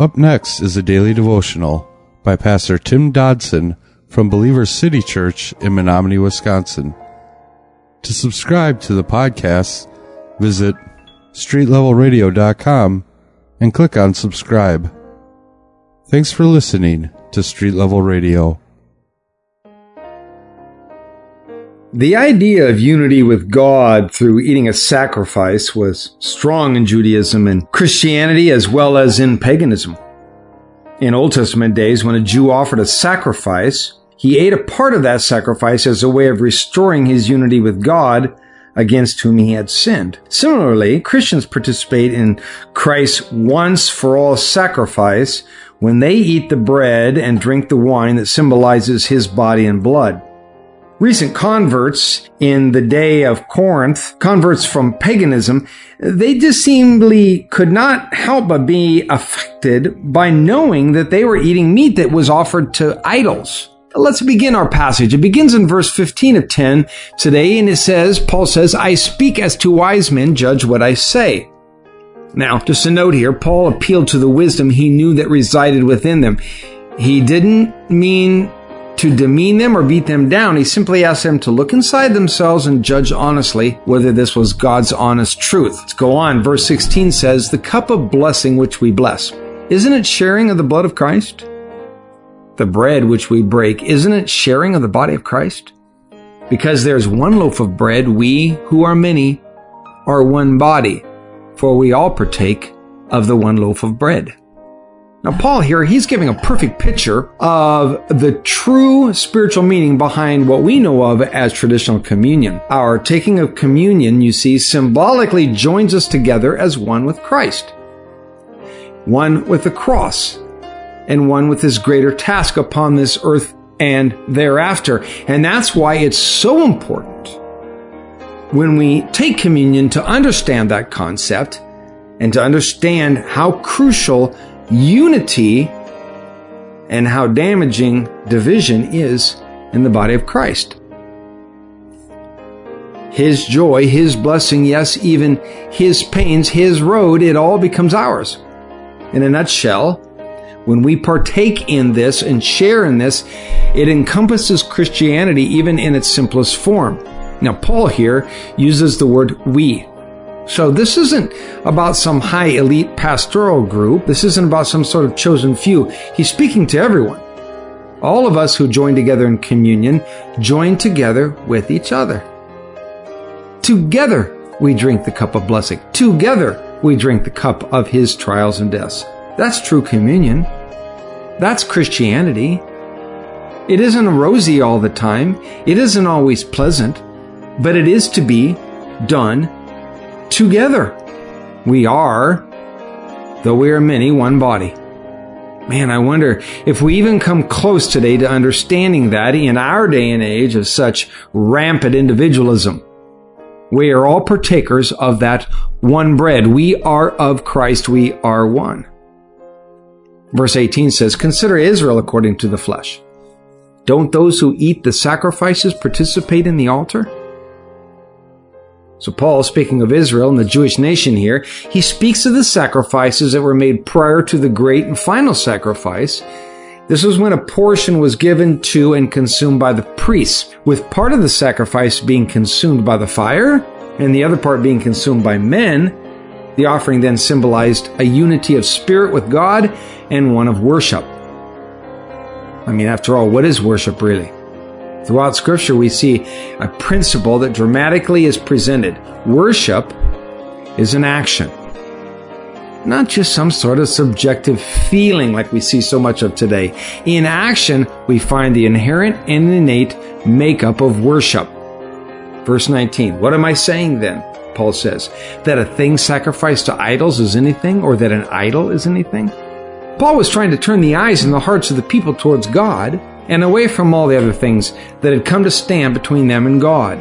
Up next is a daily devotional by Pastor Tim Dodson from Believers City Church in Menominee, Wisconsin. To subscribe to the podcast, visit streetlevelradio.com and click on subscribe. Thanks for listening to Street Level Radio. The idea of unity with God through eating a sacrifice was strong in Judaism and Christianity as well as in paganism. In Old Testament days, when a Jew offered a sacrifice, he ate a part of that sacrifice as a way of restoring his unity with God against whom he had sinned. Similarly, Christians participate in Christ's once for all sacrifice when they eat the bread and drink the wine that symbolizes his body and blood. Recent converts in the day of Corinth, converts from paganism, they just seemingly could not help but be affected by knowing that they were eating meat that was offered to idols. Let's begin our passage. It begins in verse 15 of 10 today, and it says, Paul says, I speak as to wise men, judge what I say. Now, just a note here, Paul appealed to the wisdom he knew that resided within them. He didn't mean to demean them or beat them down. He simply asked them to look inside themselves and judge honestly whether this was God's honest truth. Let's go on. Verse 16 says, The cup of blessing which we bless, isn't it sharing of the blood of Christ? The bread which we break, isn't it sharing of the body of Christ? Because there's one loaf of bread, we who are many are one body, for we all partake of the one loaf of bread. Now, Paul here, he's giving a perfect picture of the true spiritual meaning behind what we know of as traditional communion. Our taking of communion, you see, symbolically joins us together as one with Christ, one with the cross, and one with his greater task upon this earth and thereafter. And that's why it's so important when we take communion to understand that concept and to understand how crucial unity and how damaging division is in the body of Christ. His joy, His blessing, yes, even His pains, His road, it all becomes ours. In a nutshell, when we partake in this and share in this, it encompasses Christianity even in its simplest form. Now, Paul here uses the word we. So this isn't about some high elite pastoral group. This isn't about some sort of chosen few. He's speaking to everyone. All of us who join together in communion join together with each other. Together we drink the cup of blessing. Together we drink the cup of his trials and deaths. That's true communion. That's Christianity. It isn't rosy all the time. It isn't always pleasant, but it is to be done together. We are, though we are many, one body. Man, I wonder if we even come close today to understanding that in our day and age of such rampant individualism. We are all partakers of that one bread. We are of Christ. We are one. Verse 18 says, Consider Israel according to the flesh. Don't those who eat the sacrifices participate in the altar? So Paul, speaking of Israel and the Jewish nation here, he speaks of the sacrifices that were made prior to the great and final sacrifice. This was when a portion was given to and consumed by the priests, with part of the sacrifice being consumed by the fire and the other part being consumed by men. The offering then symbolized a unity of spirit with God and one of worship. I mean, after all, what is worship really? Throughout Scripture, we see a principle that dramatically is presented. Worship is an action, not just some sort of subjective feeling like we see so much of today. In action, we find the inherent and innate makeup of worship. Verse 19, what am I saying then? Paul says, that a thing sacrificed to idols is anything, or that an idol is anything? Paul was trying to turn the eyes and the hearts of the people towards God and away from all the other things that had come to stand between them and God.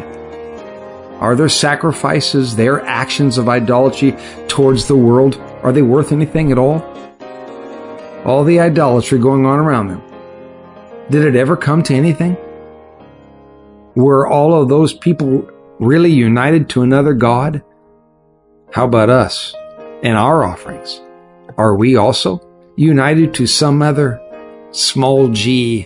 Are their sacrifices, their actions of idolatry towards the world, are they worth anything at all? All the idolatry going on around them. Did it ever come to anything? Were all of those people really united to another God? How about us and our offerings? Are we also? united to some other small g